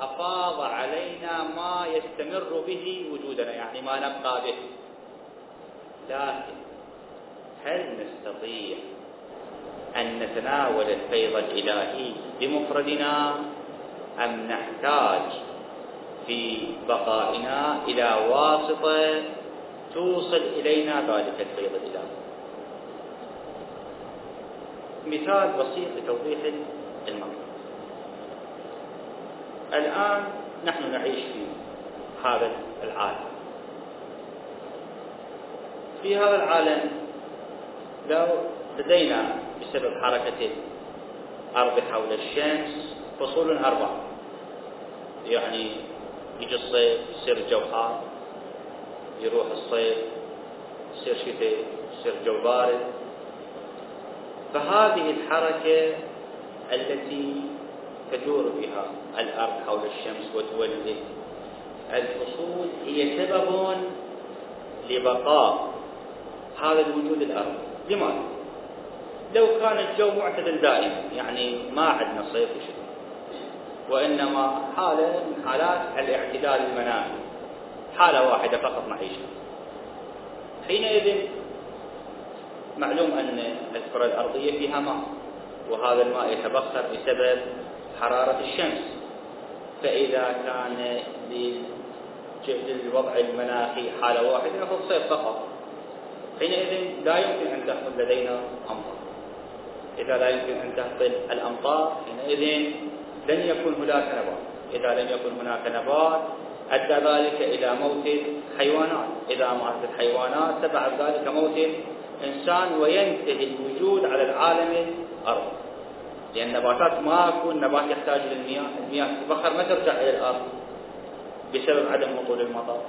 أفاض علينا ما يستمر به وجودنا يعني ما نبقى به. لكن هل نستطيع أن نتناول الفيض الإلهي بمفردنا أم نحتاج في بقائنا إلى واسطة توصل إلينا ذلك الفيض الإلهي؟ مثال بسيط لتوضيح المنطق. الآن نحن نعيش في هذا العالم. في هذا العالم لو لدينا بسبب حركة الأرض حول الشمس فصول أربعة يعني يجي الصيف يصير الجو حار يروح الصيف يصير شتاء يصير جو بارد. فهذه الحركة التي تدور بها الأرض حول الشمس وتولد الفصول هي سبب لبقاء هذا الوجود الأرضي لماذا؟ لو كان الجو معتدل دائما يعني ما عندنا صيف وشتاء وإنما حالة من حالات الاعتدال المناخي. حالة واحدة فقط نعيشها حينئذ معلوم أن الكرة الأرضية فيها ماء وهذا الماء يتبخر بسبب حرارة الشمس. فإذا كان للوضع المناخي حالة واحدة نفض صيف فقط. حينئذ لا يمكن أن تحصل لدينا أمطار. إذا لا يمكن أن تحصل الأمطار حينئذ لن يكون هناك نبات. إذا لم يكن هناك نبات أدى ذلك إلى موت الحيوانات. إذا ماتت الحيوانات تبع ذلك موت الإنسان وينتهي الوجود على العالم الأرض. لأن النباتات ما يكون نبات يحتاج للمياه المياه. تتبخر ما ترجع إلى الأرض؟ بسبب عدم هطول المطر.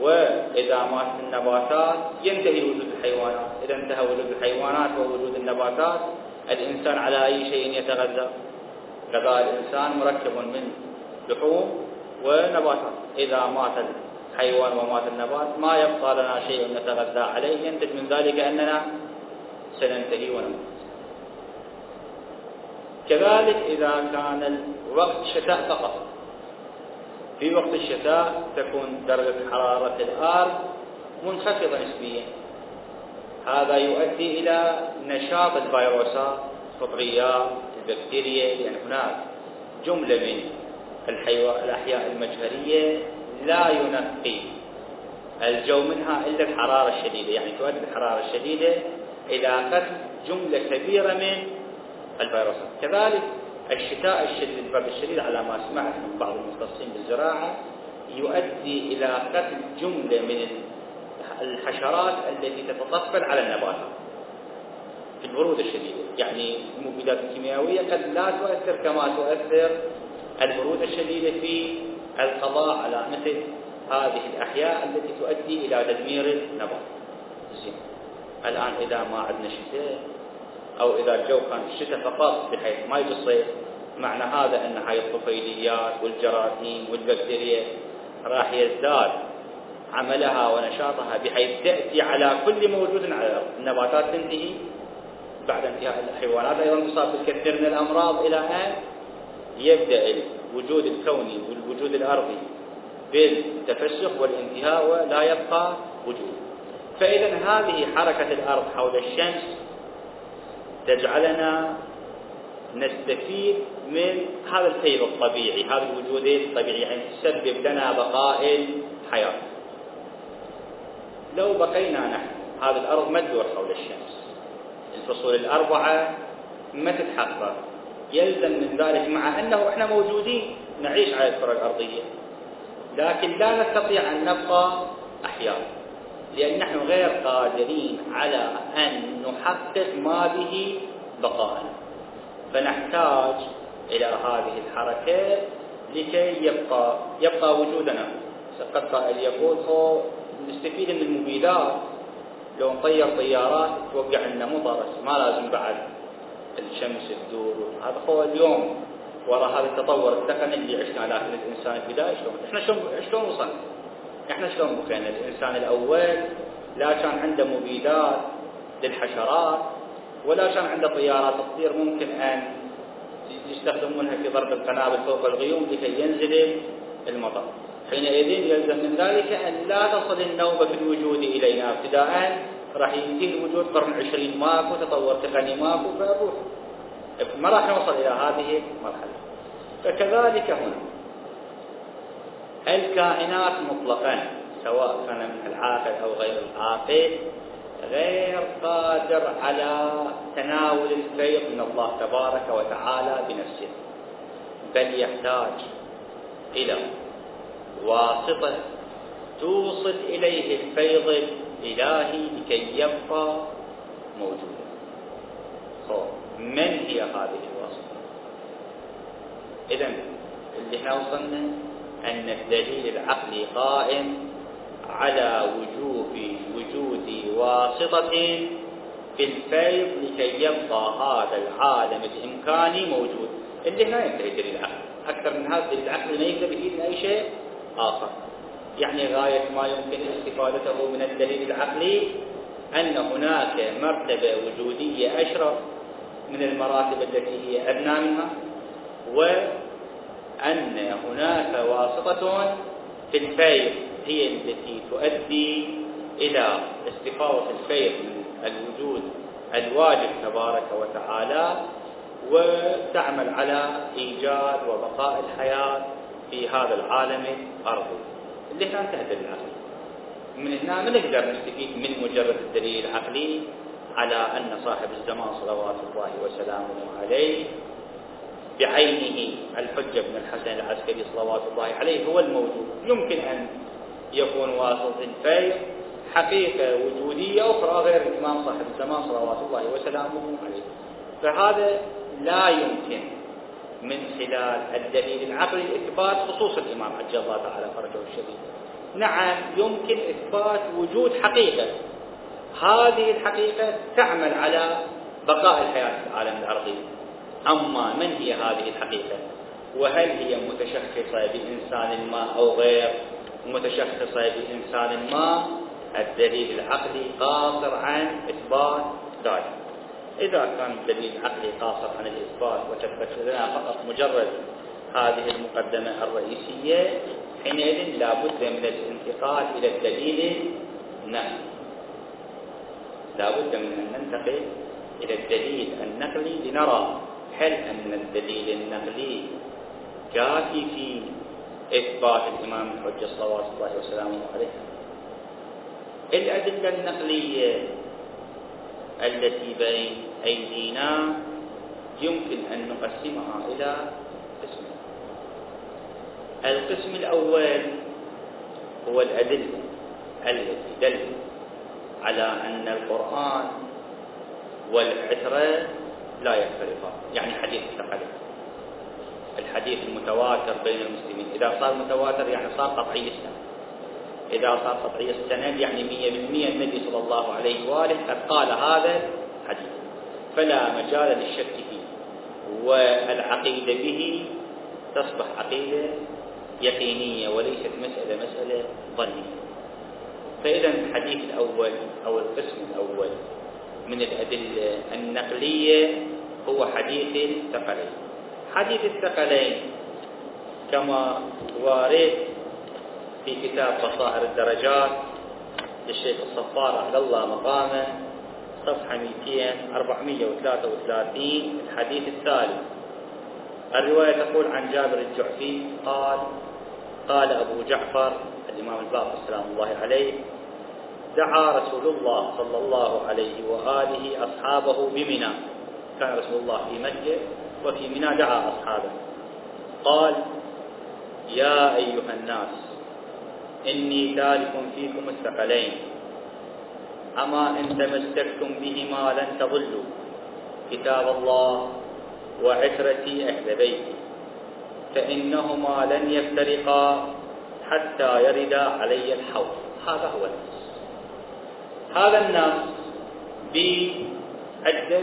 وإذا ماتت النباتات ينتهي وجود الحيوانات. إذا انتهى وجود الحيوانات ووجود النباتات الإنسان على أي شيء يتغذى. غذاء الإنسان مركب من لحوم ونباتات. إذا مات الحيوان ومات النبات ما يبقى لنا شيء نتغذى عليه. ينتج من ذلك أننا سننتهي ونموت. كذلك إذا كان الوقت شتاء فقط. في وقت الشتاء تكون درجة حرارة الأرض منخفضة نسبيا. هذا يؤدي إلى نشاط الفيروسات الفطريات البكتيريا لأن هناك جملة من الأحياء المجهرية لا ينقي الجو منها إلا الحرارة الشديدة. يعني تؤدي الحرارة الشديدة إلى قتل جملة كبيرة من الفيروسات كذلك الشتاء الشديد البرد الشديد على ما سمعت من بعض المختصين بالزراعة يؤدي إلى قتل جملة من الحشرات التي تتطفل على النباتات في البرودة الشديدة يعني المبيدات الكيميائية قد لا تؤثر كما تؤثر البرودة الشديدة في القضاء على مثل هذه الأحياء التي تؤدي إلى تدمير النبات. زين. الآن إذا ما عندنا شتاء أو إذا الجو كان الشتاء فقط بحيث ما يجي الصيف معنى هذا أن هاي الطفيليات والجراثيم والبكتيريا راح يزداد عملها ونشاطها بحيث تأتي على كل موجود على الأرض. النباتات تنتهي بعد انتهاء الحيوانات. أيضا تصاب بالكثير من الأمراض إلى أن يبدأ الوجود الكوني والوجود الأرضي بالتفسخ والانتهاء ولا يبقى وجود. فإذا هذه حركة الأرض حول الشمس تجعلنا نستفيد من هذا الفيض الطبيعي هذا الوجود الطبيعي يعني تسبب لنا بقاء الحياة. لو بقينا نحن هذه الأرض ما تدور حول الشمس. الفصول الأربعة ما تتحقق. يلزم من ذلك مع أنه إحنا موجودين نعيش على الكرة الأرضية. لكن لا نستطيع أن نبقى أحياء. لأن نحن غير قادرين على أن نحقق ما به بقاءنا. فنحتاج إلى هذه الحركة لكي يبقى يبقى وجودنا. قد قائل يقول نستفيد من المبيدات لو نطير طيارات توقع لنا مطر ما لازم بعد الشمس تدور. هذا هو اليوم. وراء هذا التطور التقني اللي عشنا لكن الإنسان البدايه شلون؟ إحنا شلون وصلنا؟ إحنا شلون بقينا؟ الإنسان الأول لا كان عنده مبيدات للحشرات ولا كان عنده طيارات تطير ممكن أن يستخدمونها في ضرب القنابل فوق الغيوم لكي ينزل المطر. حينئذ يلزم من ذلك أن لا تصل النوبة في الوجود إلينا. ابتداء راح ينتهي الوجود قرن عشرين ماكو تطور تقني ماكو فأروح ما راح نوصل إلى هذه المرحلة. فكذلك هنا. الكائنات مطلقا سواء كان من العاقل أو غير العاقل غير قادر على تناول الفيض من الله تبارك وتعالى بنفسه بل يحتاج إلى واسطة توصل إليه الفيض الإلهي لكي يبقى موجودا. من هي هذه الواسطة؟ إذا اللي إحنا وصلنا أن الدليل العقلي قائم على وجوب وجود واسطة في الفيض لكي يبقى هذا العالم الإمكاني موجود. اللي هنا ينتهي دليل العقل أكثر من هذا الدليل العقلي ما يقدر يفيد أي شيء آخر. يعني غاية ما يمكن استفادته من الدليل العقلي أن هناك مرتبة وجودية أشرف من المراتب التي هي أدنى منها وأن هناك واسطة في الفيض هي التي تؤدي إلى استفاضة الفيض من الوجود الواجب تبارك وتعالى وتعمل على إيجاد وبقاء الحياة في هذا العالم الأرضي. اللي كان تهدد العقل من هنا ما نقدر نستفيد من مجرد الدليل العقلي على أن صاحب الزمان صلوات الله وسلامه عليه بعينه الحجة بن الحسن العسكري صلوات الله عليه هو الموجود. يمكن أن يكون واسط الفيض حقيقة وجودية أخرى غير الإمام صاحب الزمان صلوات الله وسلامه عليه. فهذا لا يمكن من خلال الدليل العقلي إثبات خصوص الإمام عجل الله تعالى فرجه الشديد نعم يمكن إثبات وجود حقيقة. هذه الحقيقة تعمل على بقاء الحياة في العالم الأرضي أما من هي هذه الحقيقة؟ وهل هي متشخصة بإنسان ما أو غير؟ متشخصة بإنسان ما؟ الدليل العقلي قاصر عن إثبات ذلك. إذا كان الدليل العقلي قاصر عن الإثبات وتثبت لنا فقط مجرد هذه المقدمة الرئيسية حينئذ لا بد من الانتقال إلى الدليل النقلي. لا بد من أن ننتقل إلى الدليل النقلي لنرى هل أن الدليل النقلي. كافي في إثبات الإمام الحجة صلوات الله وسلامه عليه. الأدلة النقلية التي بين أيدينا يمكن أن نقسمها إلى قسمين. القسم الأول هو الأدلة التي دل على أن القرآن والعترة لا يختلفان يعني حديث الثقلين الحديث المتواتر بين المسلمين. إذا صار متواتر يعني صار قطعي السند. إذا صار قطعي السند يعني مية بالمية النبي صلى الله عليه وآله قد قال هذا الحديث. فلا مجال للشك فيه. والعقيدة به تصبح عقيدة يقينية وليست مسألة مسألة ظنية. فإذا الحديث الأول أو القسم الأول من الأدلة النقلية هو حديث الثقلين. حديث الثقلين كما وارد في كتاب بصائر الدرجات للشيخ الصفار على الله مقامه صفحة 200 433 الحديث الثالث. الرواية تقول عن جابر الجعفي قال قال أبو جعفر الإمام الباقر سلام الله عليه دعا رسول الله صلى الله عليه وآله أصحابه بمنى. كان رسول الله في مكة وفي منى دعا أصحابه. قال يا أيها الناس إني تارك فيكم الثقلين. أما إن تمسكتم بهما لن تضلوا. كتاب الله وعترتي أهل بيتي. فإنهما لن يفترقا حتى يردا علي الحوض. هذا هو الناس هذا الناس بعدة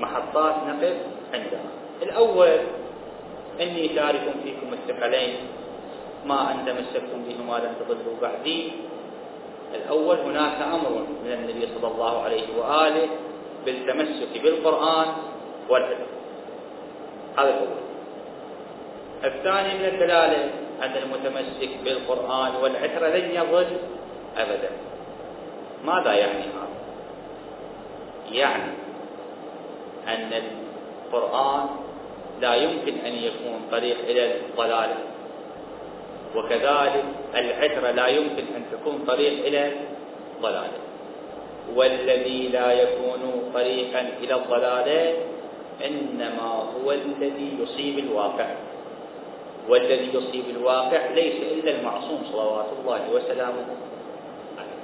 محطات نقف عندها الأول إني تارك فيكم الثقلين. ما أن تمسكتم بهما لن تضلوا بعدي الأول هناك أمر من النبي صلى الله عليه وآله بالتمسك بالقرآن والعترة هذا الأول الثاني من الدلالة أن المتمسك بالقرآن والعترة لن يضل أبدا. ماذا يعني هذا؟ يعني أن القرآن لا يمكن أن يكون طريق إلى الضلال. وكذلك العترة لا يمكن أن تكون طريق إلى الضلال. والذي لا يكون طريقا إلى الضلال إنما هو الذي يصيب الواقع. والذي يصيب الواقع ليس إلا المعصوم صلوات الله وسلامه عليه.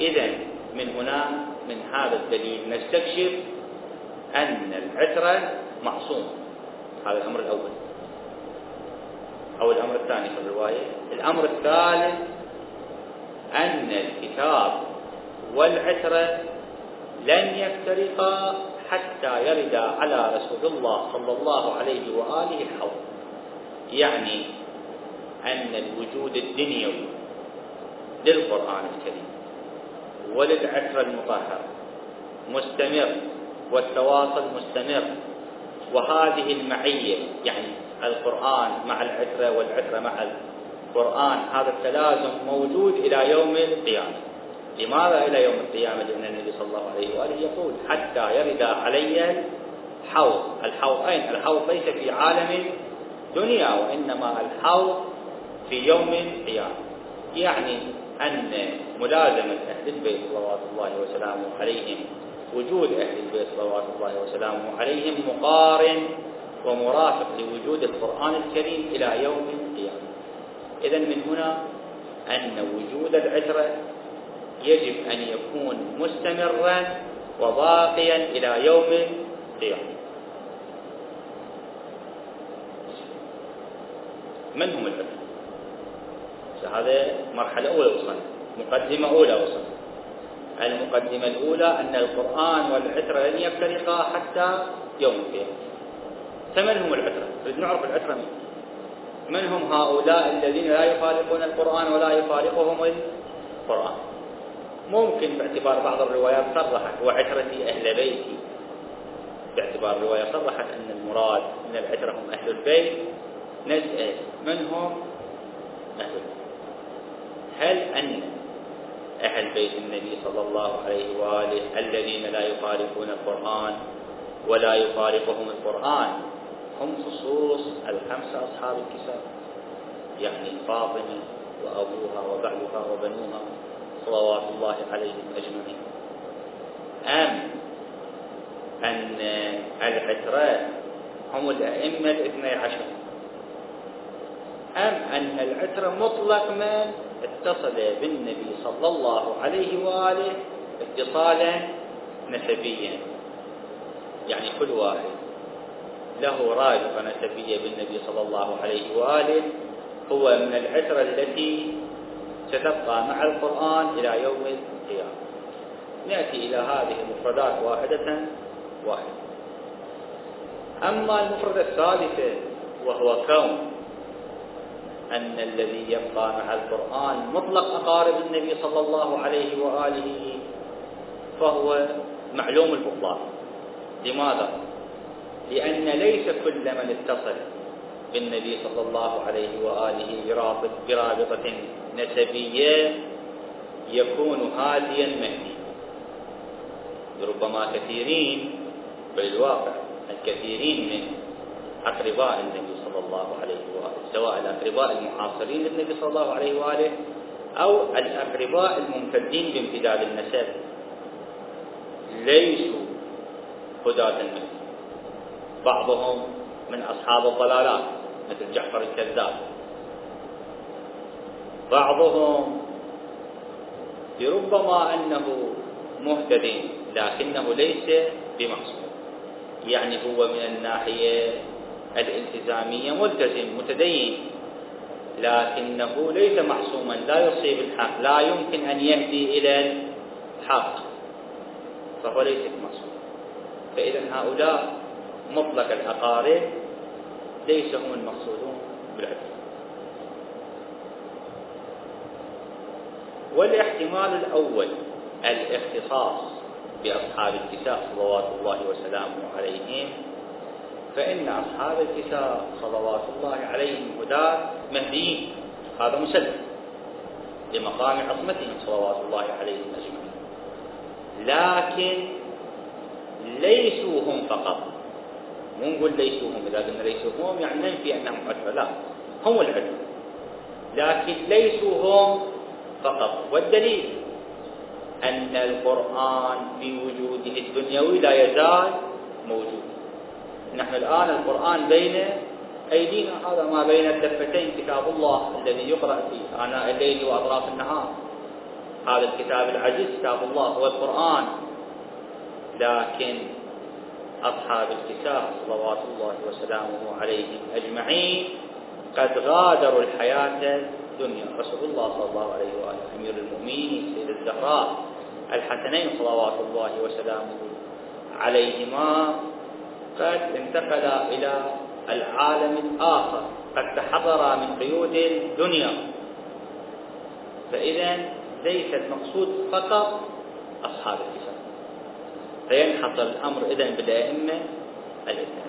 إذا من هنا من هذا الدليل نستكشف أن العترة معصوم. هذا الأمر الأول. أو الأمر الثاني في الرواية. الأمر الثالث أن الكتاب والعترة لن يفترقا حتى يردا على رسول الله صلى الله عليه وآله الحوض. يعني أن الوجود الدنيوي للقرآن الكريم وللعترة المطهرة مستمر. والتواصل مستمر. وهذه المعية يعني القرآن مع العترة والعترة مع القرآن هذا التلازم موجود إلى يوم القيامة. لماذا إلى يوم القيامة؟ لأن النبي صلى الله عليه وآله يقول حتى يرد علي الحوض. الحوض أين الحوض ليس في عالم دنيا وإنما الحوض في يوم القيامة. يعني أن ملازمة أهل البيت صلوات الله وسلامه عليهم وجود أهل البيت صلوات الله وسلامه عليهم مقارن ومرافق لوجود القرآن الكريم إلى يوم القيامة. إذا من هنا أن وجود العترة يجب أن يكون مستمرا وباقيا إلى يوم القيامة. من هم العترة؟ هذا مرحلة أولى وصلنا مقدمة أولى وصلنا. المقدمة الأولى أن القرآن والعترة لن يفترقا حتى يوم القيامة. فمن هم العترة؟ نريد نعرف العترة من؟ من هم هؤلاء الذين لا يخالفون القرآن ولا يفارقهم القرآن؟ ممكن باعتبار بعض الروايات صرحت وعترتي أهل بيتي. باعتبار الرواية صرحت أن المراد من العترة هم أهل البيت. نسأل من هم أهل البيت؟ هل أن أهل بيت النبي صلى الله عليه وآله الذين لا يفارقون القرآن ولا يفارقهم القرآن. هم خصوص الخمسة أصحاب الكتاب يعني فاطمة وأبوها وبعلها وبنوها صلوات الله عليهم أجمعين. أم أن العترة هم الأئمة الاثني عشر. أم أن العترة مطلق من اتصل بالنبي صلى الله عليه وآله اتصالا نسبيا. يعني كل واحد. له رابطة نسبية بالنبي صلى الله عليه وآله. هو من العترة التي ستبقى مع القرآن إلى يوم القيامة. نأتي إلى هذه المفردات واحدة واحدة. أما المفردة الثالثة وهو كون. أن الذي يبقى مع القرآن مطلق أقارب النبي صلى الله عليه وآله فهو معلوم البطلان لماذا؟ لأن ليس كل من اتصل بالنبي صلى الله عليه وآله برابطة نسبية يكون هاديا مهدي ربما كثيرين بالواقع الكثيرين من أقرباء النبي صلى الله عليه سواء الأقرباء المعاصرين للنبي صلى الله عليه وآله أو الأقرباء الممتدين بامتداد النسب ليسوا هداة النبي. بعضهم من أصحاب الضلالات مثل جعفر الكذاب. بعضهم لربما أنه مهتد لكنه ليس بمعصوم. يعني هو من الناحية الالتزامية ملتزم متدين. لكنه ليس معصوما لا يصيب الحق لا يمكن أن يهدي إلى الحق. فهو ليس معصوم فإذا هؤلاء مطلق الأقارب ليس هم المقصودون بالعدل. والاحتمال الأول الاختصاص بأصحاب الكتاب صلوات الله وسلامه عليهم فإن أصحاب الكتاب صلوات الله عليهم هداة مهديين. هذا مسلم لمقام عصمتهم صلوات الله عليهم أجمعين. لكن ليسوا هم فقط. مو نقول ليسوا هم إذا قلنا ليسوا هم يعني ننفي أنهم عدوى لا هم العدوى لكن ليسوا هم فقط. والدليل أن القرآن في وجوده الدنيوي لا يزال موجود. نحن الآن القرآن بين أيدينا هذا ما بين الدفتين كتاب الله الذي يقرأ في آناء الليل وأطراف النهار. هذا الكتاب العزيز كتاب الله هو القرآن. لكن أصحاب الكتاب صلوات الله وسلامه عليهم أجمعين قد غادروا الحياة الدنيا. رسول الله صلى الله عليه وآله أمير المؤمنين سيد الزهراء الحسنين صلوات الله وسلامه عليهما. قد انتقل إلى العالم الآخر. قد تحرر من قيود الدنيا. فإذا ليس المقصود فقط أصحاب الكتاب. فينحصر الأمر إذن بالأئمة الاثنى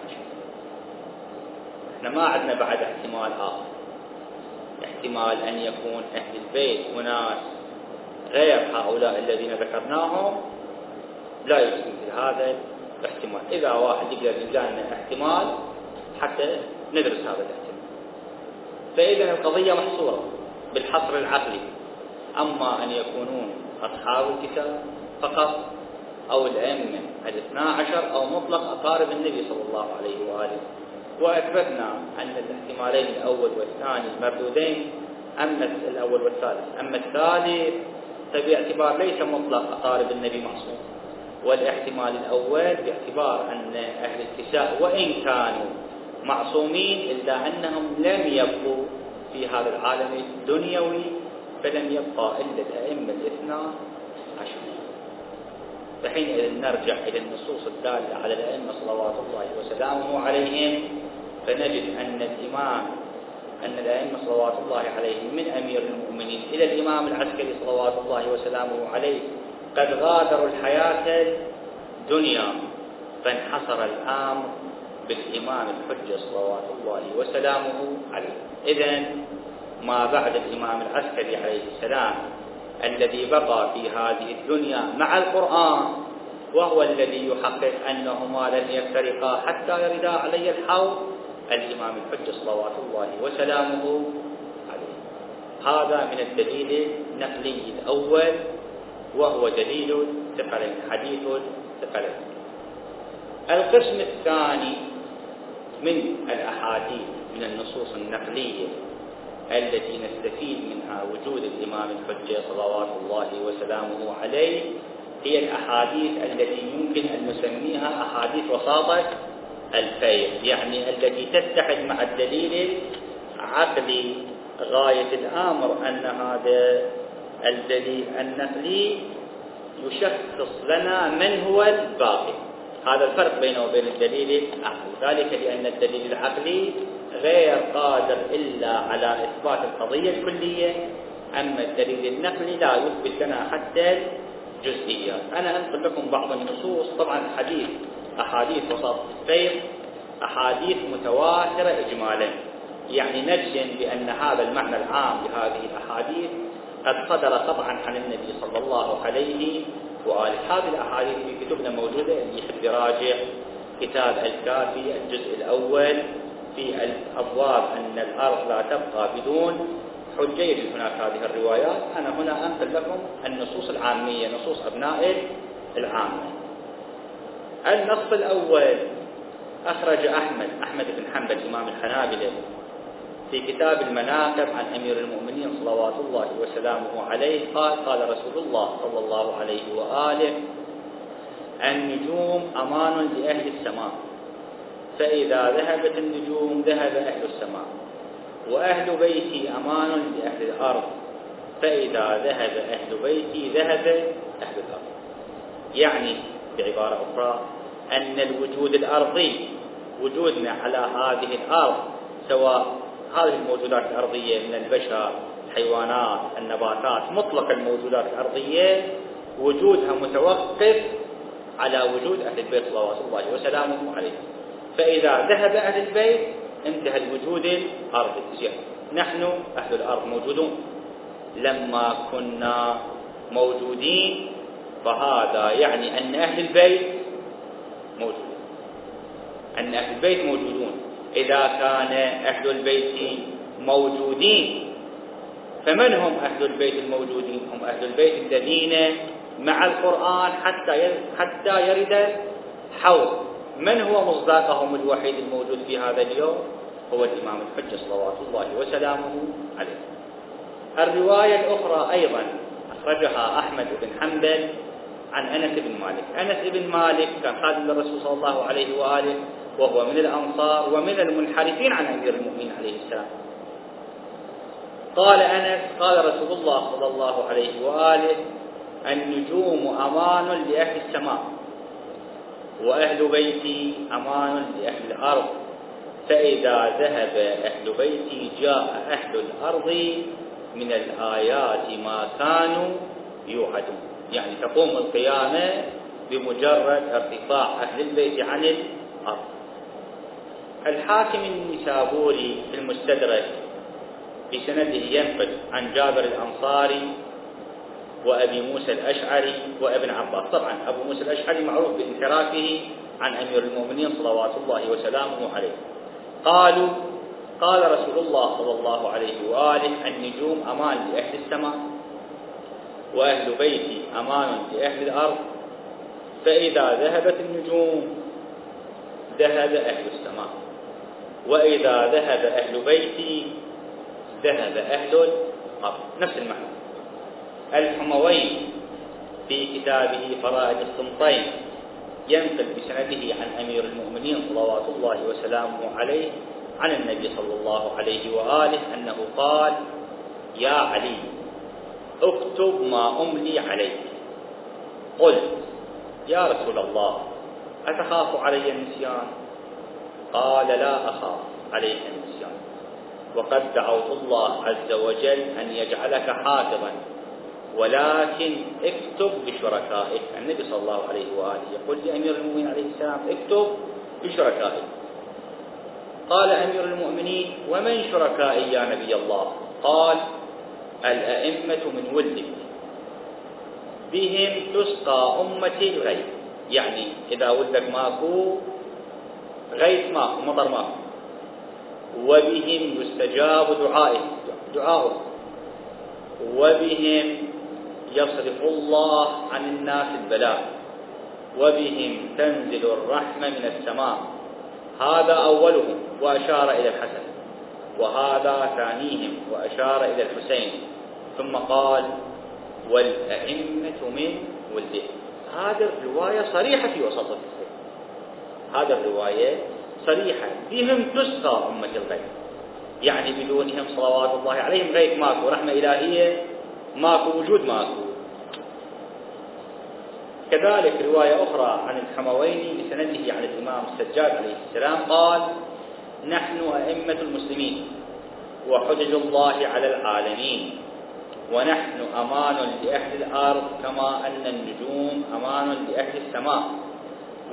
إحنا ما عندنا بعد احتمال آخر. احتمال أن يكون أهل البيت وناس غير هؤلاء الذين ذكرناهم لا يوجد مثل هذا الاحتمال إذا واحد يقدر يلقى احتمال حتى ندرس هذا الاحتمال. فإذا القضية محصورة بالحصر العقلي. أما أن يكونون أصحاب الكتاب فقط أو الأئمة الاثنا عشر أو مطلق أقارب النبي صلى الله عليه وآله. وأثبتنا أن الاحتمالين الأول والثاني مردودين. أما الأول والثالث. أما الثالث فباعتبار ليس مطلق أقارب النبي معصوم والاحتمال الأول باعتبار أن أهل الكساء وإن كانوا معصومين إلا أنهم لم يبقوا في هذا العالم الدنيوي فلم يبقى إلا الأئمة الاثنى عشر. فحينئذ نرجع إلى النصوص الدالة على الأئمة صلوات الله وسلامه عليهم فنجد أن الإمام أن الأئمة صلوات الله عليهم من أمير المؤمنين إلى الإمام العسكري صلوات الله وسلامه عليه قد غادروا الحياة الدنيا فانحصر الأمر بالإمام الحجة صلوات الله وسلامه عليه. إذا ما بعد الإمام العسكري عليه السلام الذي بقى في هذه الدنيا مع القرآن وهو الذي يحقق أنهما لن يفترقا حتى يردا علي الحوض الإمام الحجة صلوات الله وسلامه عليه. هذا من الدليل النقلي الأول. وهو دليل ثقلين حديث ثقلين القسم الثاني من الأحاديث من النصوص النقلية التي نستفيد منها وجود الإمام الحجة صلوات الله وسلامه عليه هي الأحاديث التي يمكن أن نسميها أحاديث وساطة الفيض يعني التي تتحد مع الدليل العقلي غاية الأمر أن هذا الدليل النقلي يشخص لنا من هو الباقي هذا الفرق بينه وبين الدليل العقلي. ذلك لأن الدليل العقلي غير قادر إلا على إثبات القضية الكلية. أما الدليل النقلي لا يثبت لنا حتى الجزئيات أنا أنقل لكم بعض النصوص. طبعا حديث أحاديث وسط السير أحاديث متواترة إجمالا. يعني نجزم بأن هذا المعنى العام لهذه الأحاديث. قد صدر قطعا عن النبي صلى الله عليه وآله. هذه الأحاديث في كتبنا موجودة اللي يحب يراجع كتاب الكافي الجزء الأول في الأبواب أن الأرض لا تبقى بدون حجة يجد هناك هذه الروايات. أنا هنا أنقل لكم النصوص العامية نصوص أبناء العامة. النص الأول أخرج أحمد أحمد بن حنبل إمام الحنابلة. في كتاب المناقب عن أمير المؤمنين صلوات الله وسلامه عليه قال قال رسول الله صلى الله عليه وآله النجوم أمان لأهل السماء فإذا ذهبت النجوم ذهب أهل السماء وأهل بيتي أمان لأهل الأرض فإذا ذهب أهل بيتي ذهب أهل الأرض. يعني بعبارة أخرى أن الوجود الأرضي وجودنا على هذه الأرض سواء هذه الموجودات الأرضية من البشر الحيوانات النباتات مطلق الموجودات الأرضية وجودها متوقف على وجود أهل البيت صلوات الله وسلامه عليه. فإذا ذهب أهل البيت انتهى الوجود الأرضي. نحن أهل الأرض موجودون. لما كنا موجودين فهذا يعني أن أهل البيت موجودون. أن أهل البيت موجودون. إذا كان أهل البيت موجودين. فمن هم أهل البيت الموجودين؟ هم أهل البيت الذين مع القرآن حتى حتى يرد حول. من هو مصداقهم الوحيد الموجود في هذا اليوم؟ هو الإمام الحجة صلوات الله وسلامه عليه. الرواية الأخرى أيضا أخرجها أحمد بن حنبل عن أنس بن مالك. أنس بن مالك كان خادم للرسول صلى الله عليه وآله وهو من الأنصار ومن المنحرفين عن أمير المؤمنين عليه السلام. قال أنس قال رسول الله صلى الله عليه وآله النجوم أمان لأهل السماء وأهل بيتي أمان لأهل الأرض. فإذا ذهب أهل بيتي جاء أهل الأرض من الآيات ما كانوا يوعدون. يعني تقوم القيامة بمجرد ارتفاع أهل البيت عن الأرض. الحاكم النسابوري في المستدرك بسنده ينقل عن جابر الأنصاري وأبي موسى الأشعري وابن عباس. طبعا أبو موسى الأشعري معروف بانحرافه عن أمير المؤمنين صلوات الله وسلامه عليه. قالوا قال رسول الله صلى الله عليه وآله النجوم أمان لأهل السماء وأهل بيتي أمان لأهل الأرض. فإذا ذهبت النجوم ذهب أهل السماء. وإذا ذهب أهل بيتي ذهب أهل الأرض نفس المعنى. الحموي في كتابه فرائد السلطين ينقل بسنده عن أمير المؤمنين صلوات الله وسلامه عليه عن النبي صلى الله عليه وآله أنه قال يا علي اكتب ما أملي عليك. قلت يا رسول الله أتخاف علي النسيان؟ قال لا أخاف عليك النسيان وقد دعوت الله عز وجل أن يجعلك حافظا. ولكن اكتب بشركائك النبي صلى الله عليه وآله يقول لأمير المؤمنين عليه السلام اكتب بشركائك قال أمير المؤمنين ومن شركائي يا نبي الله؟ قال الأئمة من ولدك. بهم تسقى أمتي الغيث يعني إذا ولدك ماكو غيث ماكو مطر ماكو وبهم يستجاب دعائه دعاؤه. وبهم يصرف الله عن الناس البلاء. وبهم تنزل الرحمة من السماء. هذا أولهم وأشار إلى الحسن. وهذا ثانيهم وأشار إلى الحسين. ثم قال والأئمة من ولده. هذه الرواية صريحة في وسط هذه الرواية صريحة. بهم تسقى أمة الغيب يعني بدونهم صلوات الله عليهم غيب ماكو رحمة إلهية ماكو وجود ماكو. كذلك رواية أخرى عن الحمويني بسنده عن الإمام السجاد عليه السلام قال نحن أئمة المسلمين وحجج الله على العالمين ونحن أمان لأهل الأرض كما أن النجوم أمان لأهل السماء.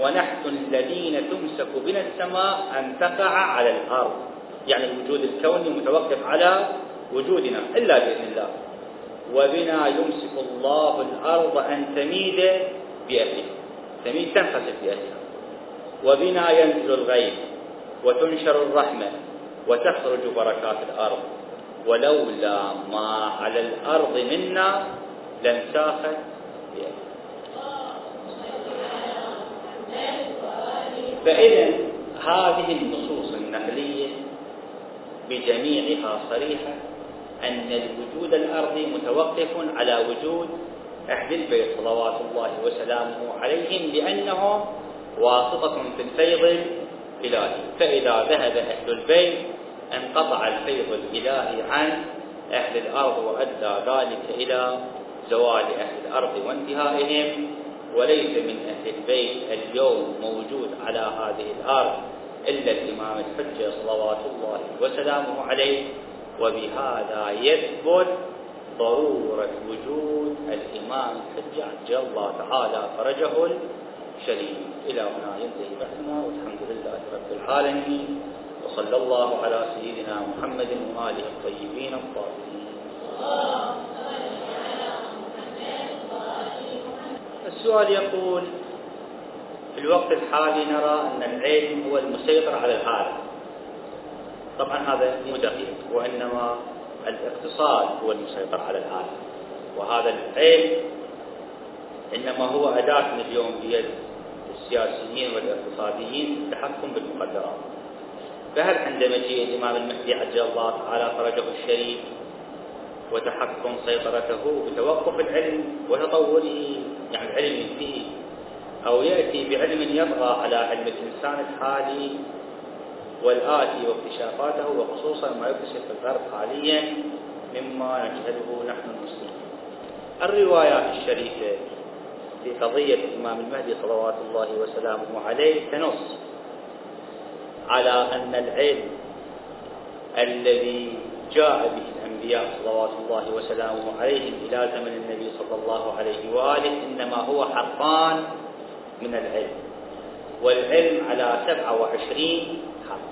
ونحن الذين تمسك بنا السماء أن تقع على الأرض. يعني الوجود الكوني متوقف على وجودنا إلا بإذن الله. وبنا يمسك الله الأرض أن تميد بأهلها تميد تنخسف بأهلها. وبنا ينزل الغيب وتنشر الرحمة وتخرج بركات الأرض. ولولا ما على الأرض منا لانساخت بأهلها. فإذا هذه النصوص النقلية بجميعها صريحة أن الوجود الأرضي متوقف على وجود أهل البيت صلوات الله وسلامه عليهم لأنهم واسطة في الفيض الإلهي. فإذا ذهب أهل البيت انقطع الفيض الإلهي عن أهل الأرض وأدى ذلك إلى زوال أهل الأرض وانتهائهم. وليس من أهل البيت اليوم موجود على هذه الأرض إلا الإمام الحجة صلوات الله وسلامه عليه وبهذا يثبت ضرورة وجود الإمام الحجة عجل الله تعالى. فرجه شريك إلى هنا ينتهي بحثنا والحمد لله رب العالمين. وصلى الله على سيدنا محمد وآله الطيبين الطاهرين. السؤال يقول في الوقت الحالي نرى أن العلم هو المسيطر على العالم. طبعا هذا مو دقيق وإنما الاقتصاد هو المسيطر على العالم. وهذا العلم إنما هو أداة اليوم بيد السياسيين والاقتصاديين التحكم بالمخدرات. فهل عند مجيء الإمام المهدي عجل الله تعالى فرجه الشريف وتحكم سيطرته بتوقف العلم وتطوره يعني العلم فيه. أو يأتي بعلم يطغى على علم الإنسان الحالي والآتي واكتشافاته وخصوصا ما يكتشف الغرب حاليا مما نجهله نحن المسلمين الروايات الشريفة في قضية الإمام المهدي صلوات الله وسلامه عليه تنص على أن العلم الذي جاء به الأنبياء صلوات الله وسلامه عليهم إلى زمن النبي صلى الله عليه وآله إنما هو حقان من العلم. والعلم على سبعة وعشرين حق.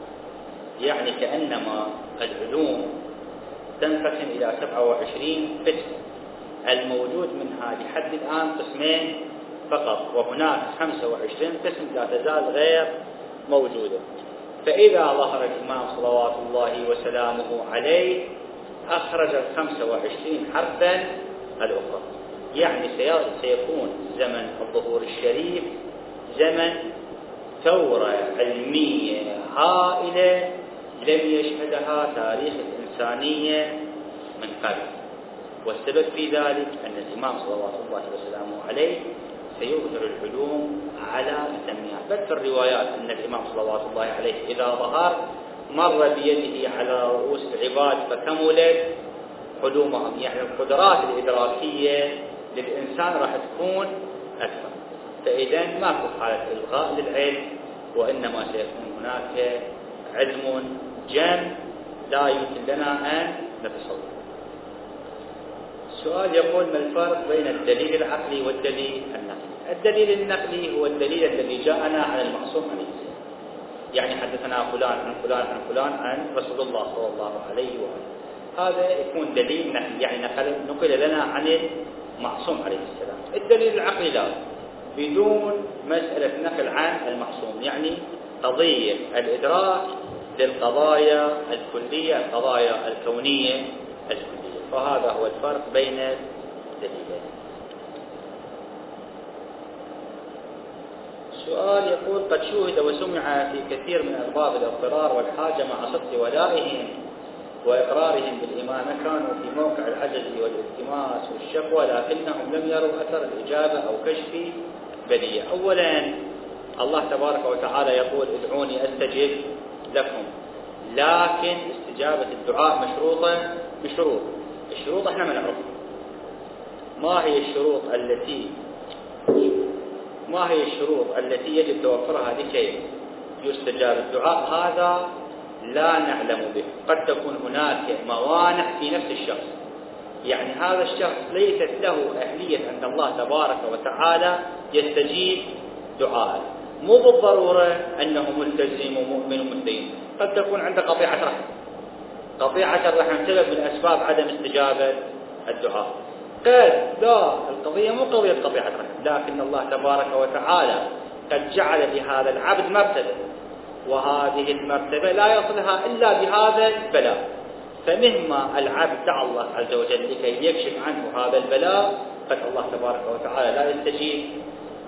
يعني كأنما العلوم تنقسم إلى سبعة وعشرين قسم. الموجود منها لحد الآن قسمين فقط وهناك خمسة وعشرين قسم لا تزال غير موجودة. فإذا ظهر الإمام صلوات الله وسلامه عليه أخرج الخمسة وعشرين حرفا الأخرى. يعني سيكون زمن الظهور الشريف زمن ثورة علمية هائلة لم يشهدها تاريخ الإنسانية من قبل. والسبب في ذلك أن الإمام صلوات الله وسلامه عليه سيظهر العلوم على أتمها بل في الروايات أن الإمام صلوات الله عليه إذا ظهر مر بيده على رؤوس العباد فكملت علومهم يعني القدرات الإدراكية للإنسان راح تكون أكثر فإذا ماكو حالة إلغاء للعلم وإنما سيكون هناك علم جم لا يمكن لنا أن نتصور. السؤال يقول ما الفرق بين الدليل العقلي والدليل النقلي؟ الدليل النقلي هو الدليل الذي جاءنا عن المعصوم عليه يعني حدثنا فلان عن فلان عن فلان عن رسول الله صلى الله عليه وآله. هذا يكون دليل يعني نقل, نقل لنا عن المعصوم عليه السلام. الدليل العقلي لا. بدون مسألة نقل عن المعصوم. يعني قضية الإدراك للقضايا الكلية القضايا الكونية الكلية. فهذا هو الفرق بين الدليلين. سؤال يقول قد شوهد وسمع في كثير من أسباب الاضطرار والحاجة مع صدق ولائهم وإقرارهم بالإيمان كانوا في موقع العجز والالتماس والشكوى لكنهم لم يروا أثر الإجابة أو كشف بلية أولا الله تبارك وتعالى يقول ادعوني أستجب لكم. لكن استجابة الدعاء مشروطة بشروط الشروط إحنا ما نعرفها. ما هي الشروط التي ما هي الشروط التي يجب توفرها لكي يستجاب الدعاء؟ هذا لا نعلم به. قد تكون هناك موانع في نفس الشخص. يعني هذا الشخص ليست له أهلية أن الله تبارك وتعالى يستجيب دعاءه. مو بالضرورة أنه ملتزم ومؤمن ومتدين قد تكون عنده قطيعة رحم. قطيعة الرحم سبب من أسباب عدم استجابة الدعاء. قال لا القضية مو قضية قطيعة رحم. لكن الله تبارك وتعالى قد جعل لهذا العبد مرتبة وهذه المرتبة لا يصلها إلا بهذا البلاء. فمهما العبد دعا الله عز وجل لكي يكشف عنه هذا البلاء قد الله تبارك وتعالى لا يستجيب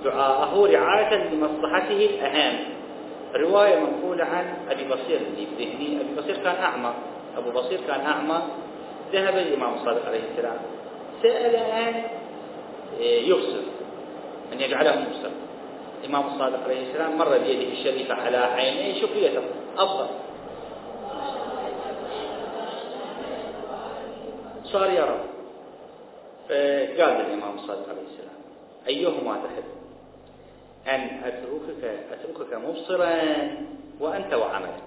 دعاءه رعاية لمصلحته الأهم رواية منقولة عن أبي بصير اللي بذهني أبي بصير كان أعمى. أبو بصير كان أعمى. ذهب الإمام الصادق عليه السلام. سأل أن يبصر أن يجعله مبصر الإمام الصادق عليه السلام مر بيده الشريفة على عينيه شفيته أبصر صار يرى فقال الإمام الصادق عليه السلام أيهما تحب؟ أن أتركك أتركك مبصرا وأنت وعملك.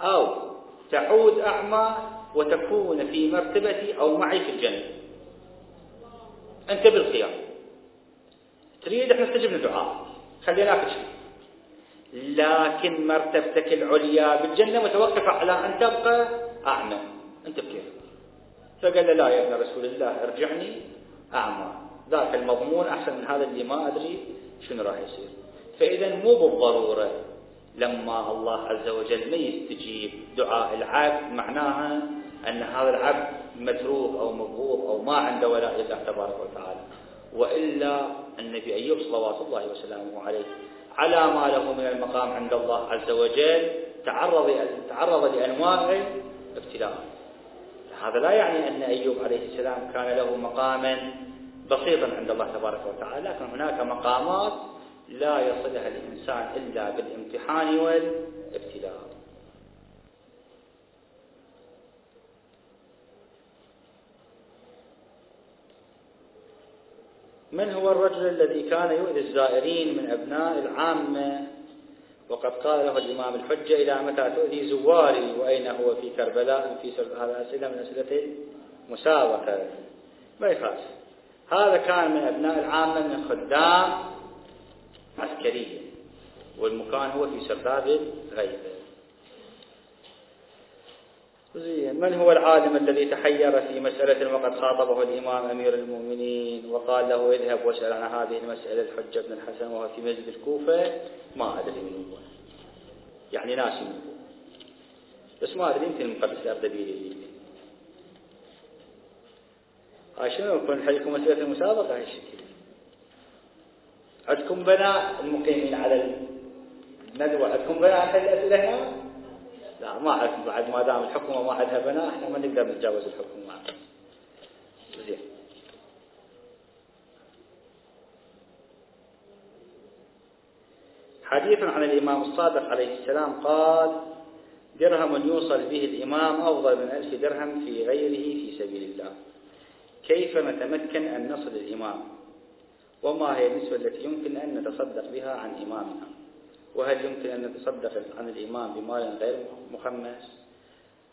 أو تعود أعمى وتكون في مرتبتي أو معي في الجنة. أنت بالخيار تريد إحنا استجبنا دعاء خليناك تشوف لكن مرتبتك العليا بالجنة متوقفة على أن تبقى أعمى. أنت بكيف فقال له لا يا ابن رسول الله ارجعني أعمى. ذاك المضمون أحسن من هذا اللي ما أدري شنو راح يصير. فإذا مو بالضرورة لما الله عز وجل ما يستجيب دعاء العبد معناها أن هذا العبد متروك أو مبغوض أو ما عنده ولاء لله تبارك وتعالى. وإلا النبي أيوب صلوات الله وسلامه عليه على ما له من المقام عند الله عز وجل تعرض تعرض لأنواع ابتلاء. هذا لا يعني أن أيوب عليه السلام كان له مقاما بسيطا عند الله تبارك وتعالى لكن هناك مقامات لا يصلها الإنسان إلا بالامتحان والابتلاء من هو الرجل الذي كان يؤذي الزائرين من أبناء العامة؟ وقد قال له الإمام الحجة إلى متى تؤذي زواري؟ وأين هو في كربلاء؟ في هذا أسئلة من أسئلة المسابقة ما يخاف هذا كان من أبناء العامة من خدام عسكرية والمكان هو في سرداب الغيبة. زين من هو العالم الذي تحير في مسألة وقد خاطبه الإمام أمير المؤمنين وقال له اذهب واسأل عن هذه المسألة؟ الحجة بن الحسن وهو في مسجد الكوفة. ما أدري من هو. يعني ناسي من هو بس ما أدري يمكن المقدس الأردبيلي اللي هاي شنو يكون حيكم مسألة المسابقة؟ هاي الشكل. عندكم بناء المقيمين على الندوة. عندكم بناء حل الأسئلة هنا؟ لا ما أعرف. بعد ما دام الحكومة ما عندها بناء إحنا ما نقدر نتجاوز الحكومة زين. حديث عن الإمام الصادق عليه السلام قال درهم يوصل به الإمام أفضل من ألف درهم في غيره في سبيل الله. كيف نتمكن أن نصل الإمام؟ وما هي النسبة التي يمكن أن نتصدق بها عن إمامنا؟ وهل يمكن أن نتصدق عن الإمام بمال غير مخمس؟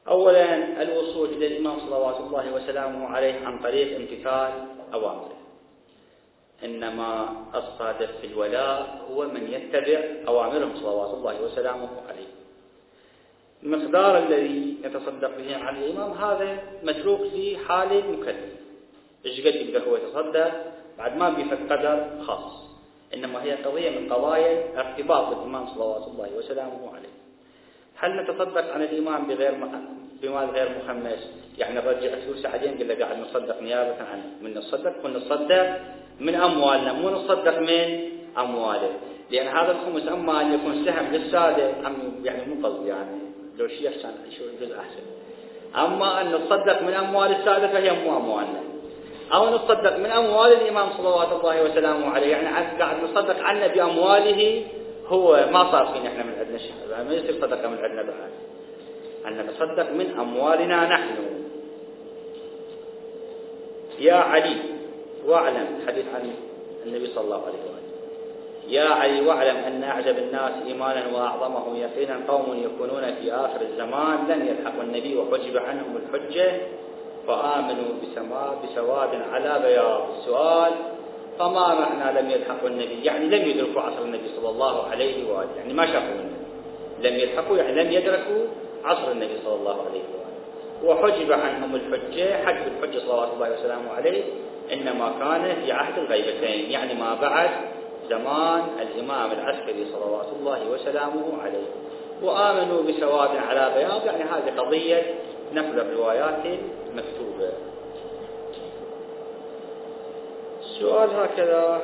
أولا الوصول إلى الإمام صلوات الله وسلامه عليه عن طريق امتثال أوامره. إنما الصادق في الولاء هو من يتبع أوامرهم صلوات الله وسلامه عليه. المقدار الذي يتصدق به عن الإمام هذا متروك في حال المكلف إيش قد يقدر هو يتصدق؟ بعد ما بيفك قدر خاص إنما هي قضية من قضايا ارتباط الإمام صلوات الله وسلامه عليه. هل نتصدق عن الإمام بغير بمال غير مخمس؟ يعني نرجع فلوس سعدين قل له قاعد نصدق نيابة عنه. من نصدق؟ كن نصدق من أموالنا. مو نصدق من أمواله. لأن هذا الخمس أما أن يكون سهم للسادة يعني مو قصدي يعني. لو شيء أحسن شو الجزء أحسن؟ أما أن نصدق من أموال السادة فهي مو أموالنا. أو نصدق من أموال الإمام صلوات الله وسلامه عليه. يعني قاعد نصدق عنه بأمواله هو ما صار فينا إحنا من عندنا شيء. ما يصير صدقة من عندنا بعد. أن نتصدق من أموالنا نحن. يا علي واعلم. حديث عن النبي صلى الله عليه وسلم. يا علي واعلم أن أعجب الناس إيمانا وأعظمهم يقينا قوم يكونون في آخر الزمان لن يلحقوا النبي وحجب عنهم الحجة. فآمنوا بسواد على بياض السؤال فما معنى لم يلحقوا النبي؟ يعني لم يدركوا عصر النبي صلى الله عليه وآله. يعني ما شافوا النبي لم يلحقوا يعني لم يدركوا عصر النبي صلى الله عليه وآله. وحجب عنهم الحجة حجب الحجة صلى الله وسلم عليه إنما كان في عهد الغيبتين. يعني ما بعد زمان الإمام العسكري صلوات الله وسلامه عليه. وآمنوا بسواد على بياض. يعني هذه قضية نقل الروايات المكتوبة السؤال هكذا.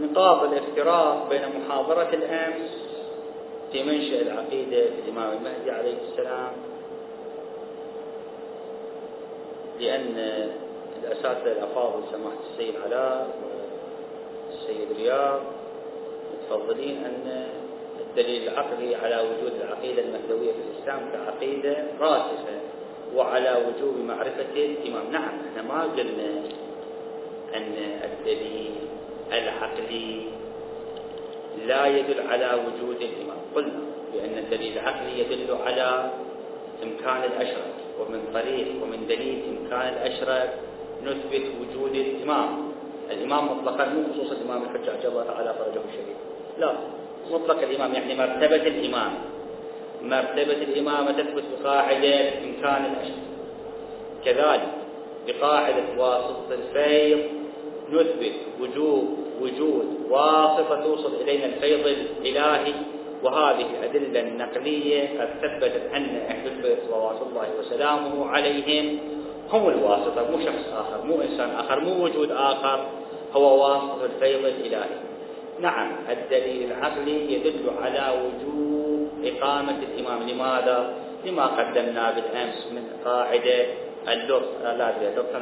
نقاط الافتراق بين محاضرة الأمس في منشأ العقيدة في الإمام المهدي عليه السلام. لأن الأساتذة الأفاضل سماحة السيد علاء والسيد رياض متفضلين أن الدليل العقلي على وجود العقيدة المهدوية في الإسلام كعقيدة راسخة وعلى وجوب معرفة الإمام. نعم إحنا ما قلنا أن الدليل العقلي لا يدل على وجود الإمام. قلنا بأن الدليل العقلي يدل على إمكان الأشرف ومن طريق ومن دليل إمكان الأشرف نثبت وجود الإمام. الإمام مطلقا مو خصوص الإمام الحجة عجل الله تعالى فرجه الشريف. لا. مطلق الإمام يعني مرتبة الإمام. مرتبة الإمامة تثبت بقاعدة إمكان الأشد كذلك بقاعدة واسطة الفيض نثبت وجوب وجود واسطة توصل إلينا الفيض الإلهي وهذه الأدلة النقلية قد ثبتت أن أهل البيت صلوات الله وسلامه عليهم هم الواسطة مو شخص آخر مو إنسان آخر مو وجود آخر هو واسطة الفيض الإلهي. نعم. الدليل العقلي يدل على وجوب إقامة الإمام. لماذا؟ لما قدمنا بالأمس من قاعدة اللغة. لا أدري اللغة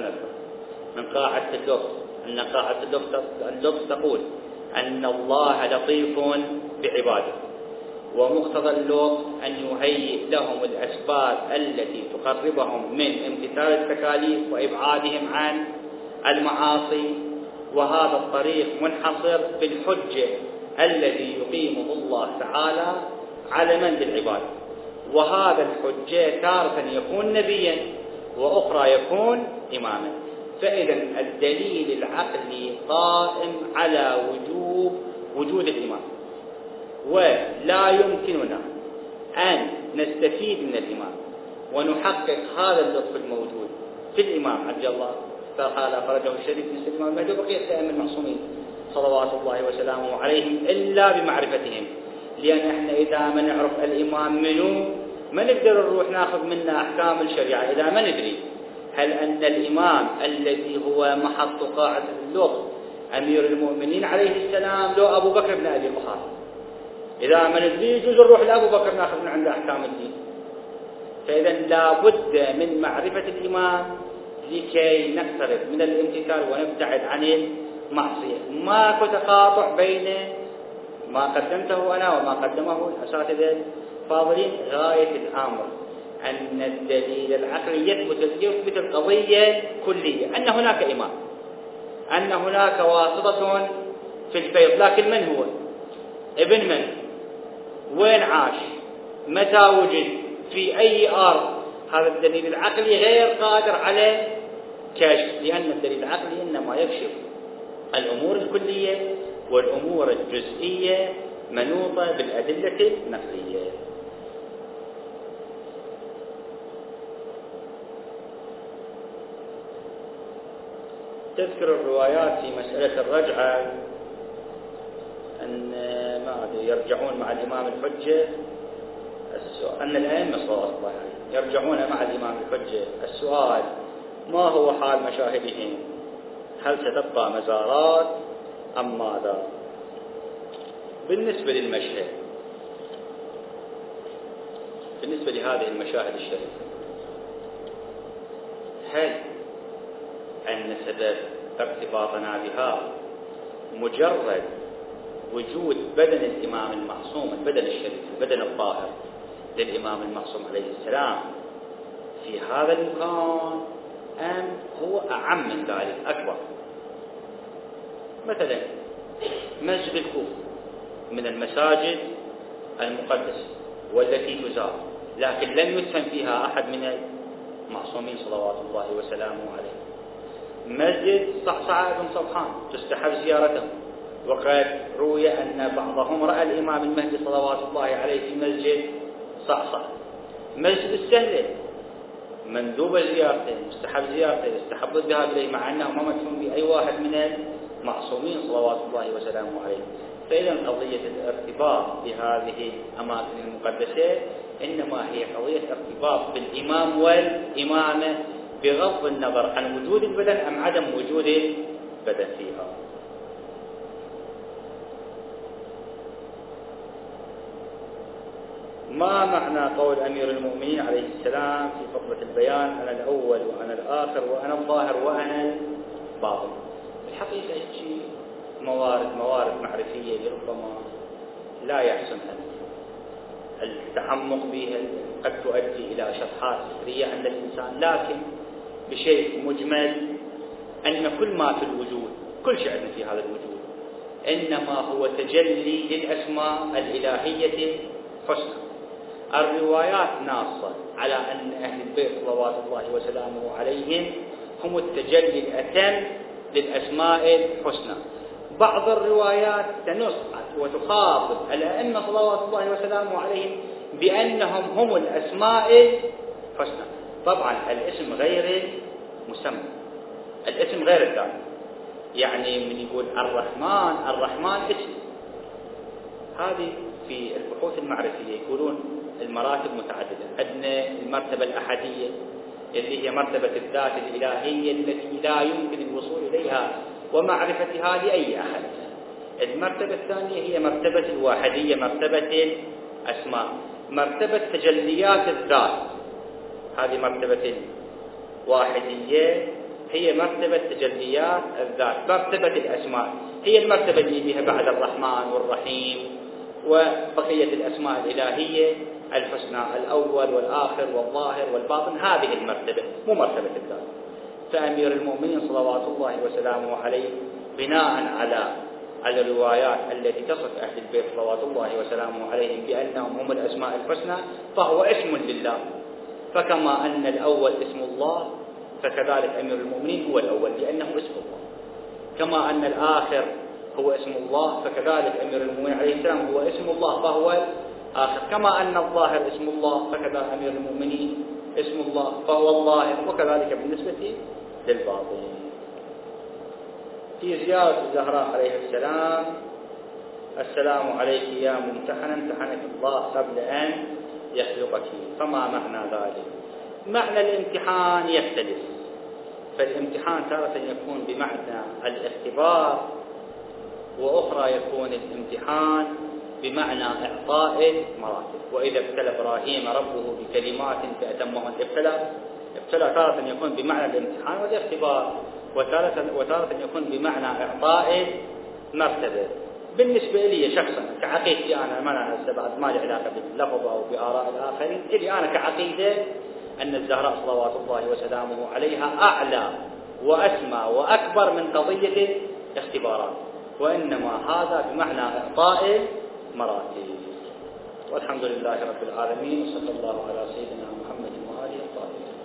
من قاعدة اللغة. أن قاعدة اللغة تقول أن الله لطيف بعباده. ومقتضى اللغة أن يهيئ لهم الأسباب التي تقربهم من امتثال التكاليف وإبعادهم عن المعاصي. وهذا الطريق منحصر بالحجة الذي يقيمه الله تعالى على من للعباد وهذا الحجة تارة يكون نبيا وأخرى يكون إماما. فإذا الدليل العقلي قائم على وجوب وجود الإمام. ولا يمكننا أن نستفيد من الإمام. ونحقق هذا اللطف الموجود في الإمام عبد الله. فقال فرجه الشريف في الإمام المهدي وبقية المعصومين صلوات الله وسلامه عليهم إلا بمعرفتهم. لأن إحنا إذا ما نعرف الإمام منو ما نقدر نروح ناخذ منه أحكام الشريعة. إذا ما ندري هل أن الإمام الذي هو محط قاعدة اللغة أمير المؤمنين عليه السلام لو أبو بكر بن أبي قحافة إذا ما ندري يجوز نروح لأبو بكر ناخذ من عنده أحكام الدين. فإذا لابد من معرفة الإمام لكي نقترب من الامتثال ونبتعد عن المعصية. ماكو تقاطع بين ما قدمته أنا وما قدمه الأساتذة الفاضلين غاية الأمر أن الدليل العقلي يثبت يثبت القضية كلية. أن هناك إمام. أن هناك واسطة في الفيض. لكن من هو؟ ابن من؟ وين عاش؟ متى وجد؟ في أي أرض؟ هذا الدليل العقلي غير قادر على كشف لأن الدليل العقلي إنما يكشف الأمور الكلية والأمور الجزئية منوطة بالأدلة النقلية. تذكر الروايات في مسألة الرجعة أن ما أدري يرجعون مع الإمام الحجة. أن الأئمة صلى الله عليه يرجعون مع الإمام الحجة. السؤال ما هو حال مشاهدهم؟ هل ستبقى مزارات أم ماذا؟ بالنسبة للمشهد بالنسبة لهذه المشاهد الشريفة هل أن سبب ارتباطنا بها مجرد وجود بدن الإمام المعصوم البدن الشريف البدن الطاهر للإمام المعصوم عليه السلام في هذا المكان؟ أم هو أعم من ذلك أكبر. مثلا مسجد الكوفة من المساجد المقدسة والتي تزار لكن لم يدفن فيها أحد من المعصومين صلوات الله وسلامه عليه. مسجد صعصعة بن صبحان تستحب زيارته. وقد روي أن بعضهم رأى الإمام المهدي صلوات الله عليه في مسجد صعصع مسجد السهلة مندوب زيارته مستحب زيارته يستحب الذهاب إليه مع أنه ما مدفون بأي واحد من المعصومين صلوات الله وسلامه عليه. فإذا قضية الارتباط بهذه الأماكن المقدسة إنما هي قضية ارتباط بالإمام والإمامة بغض النظر عن وجود البدن أم عدم وجود البدن فيها. ما معنى قول أمير المؤمنين عليه السلام في فضلة البيان أنا الأول وأنا الآخر وأنا الظاهر وأنا الباطن؟ الحقيقة هيك موارد موارد معرفية لربما لا يحسن التعمق بها قد تؤدي إلى شطحات فكرية عند الإنسان لكن بشيء مجمل أن كل ما في الوجود كل شيء في هذا الوجود إنما هو تجلي للأسماء الإلهية حسنى الروايات ناصة على أن أهل البيت صلوات الله وسلامه عليهم هم التجلي الأتم للأسماء الحسنى. بعض الروايات تنص وتخاطب الأئمة صلوات الله وسلامه عليهم بأنهم هم الأسماء الحسنى. طبعا الاسم غير مسمى. الاسم غير الذات. يعني من يقول الرحمن الرحمن اسم. هذه في البحوث المعرفية يقولون المراتب متعددة. عندنا المرتبة الأحدية اللي هي مرتبة الذات الإلهية التي لا يمكن الوصول إليها ومعرفتها لأي أحد. المرتبة الثانية هي مرتبة الواحدية مرتبة الأسماء مرتبة تجليات الذات. هذه مرتبة الواحدية هي مرتبة تجليات الذات مرتبة الأسماء. هي المرتبة اللي بها بعد الرحمن والرحيم وبقية الأسماء الإلهية. الحسنى الأول والآخر والظاهر والباطن هذه المرتبة مو مرتبة الذات فأمير المؤمنين صلوات الله وسلامه عليه بناء على على الروايات التي تصف أهل البيت صلوات الله وسلامه عليهم بأنهم هم الأسماء الحسنى فهو اسم لله. فكما أن الأول اسم الله فكذلك أمير المؤمنين هو الأول لأنه اسم الله. كما أن الآخر هو اسم الله فكذلك أمير المؤمنين عليه السلام هو اسم الله فهو الآخر كما أن الظاهر اسم الله فكذا أمير المؤمنين اسم الله فهو الظاهر وكذلك بالنسبة للباطن. في زيارة الزهراء عليه السلام السلام عليك يا ممتحنا امتحنك الله قبل أن يخلقك. فما معنى ذلك؟ معنى الامتحان يختلف فالامتحان تارة يكون بمعنى الاختبار وأخرى يكون الامتحان بمعنى إعطاء مراتب. وإذا ابتلى إبراهيم ربه بكلمات فأتمهن ابتلى ابتلى تارة يكون بمعنى الامتحان والاختبار وتارة, وتارة يكون بمعنى إعطاء مرتبة بالنسبة لي شخصا كعقيدتي أنا ما أنا بعد ما لي علاقة باللفظ أو بآراء الآخرين إلي أنا كعقيدة أن الزهراء صلوات الله وسلامه عليها أعلى وأسمى وأكبر من قضية الاختبارات. وإنما هذا بمعنى إعطاء مراتب والحمد لله رب العالمين وصلى الله على سيدنا محمد وآله الطاهرين.